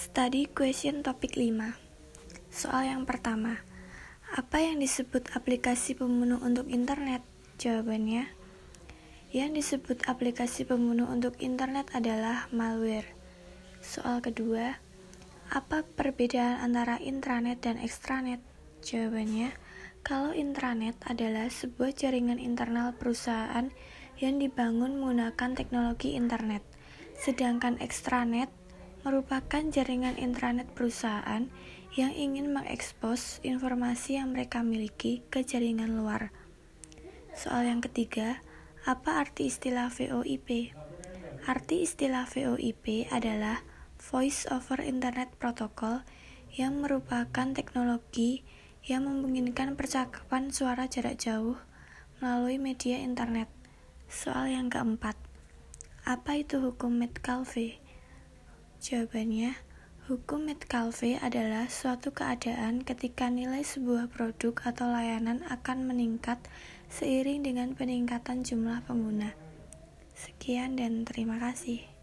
Study question topik 5 Soal yang pertama Apa yang disebut aplikasi pembunuh untuk internet? Jawabannya Yang disebut aplikasi pembunuh untuk internet adalah malware Soal kedua Apa perbedaan antara intranet dan extranet? Jawabannya Kalau intranet adalah sebuah jaringan internal perusahaan yang dibangun menggunakan teknologi internet Sedangkan extranet merupakan jaringan intranet perusahaan yang ingin mengekspos informasi yang mereka miliki ke jaringan luar. Soal yang ketiga, apa arti istilah VoIP? Arti istilah VoIP adalah Voice over Internet Protocol yang merupakan teknologi yang memungkinkan percakapan suara jarak jauh melalui media internet. Soal yang keempat, apa itu hukum Metcalfe? Jawabannya, hukum Metcalfe adalah suatu keadaan ketika nilai sebuah produk atau layanan akan meningkat seiring dengan peningkatan jumlah pengguna. Sekian dan terima kasih.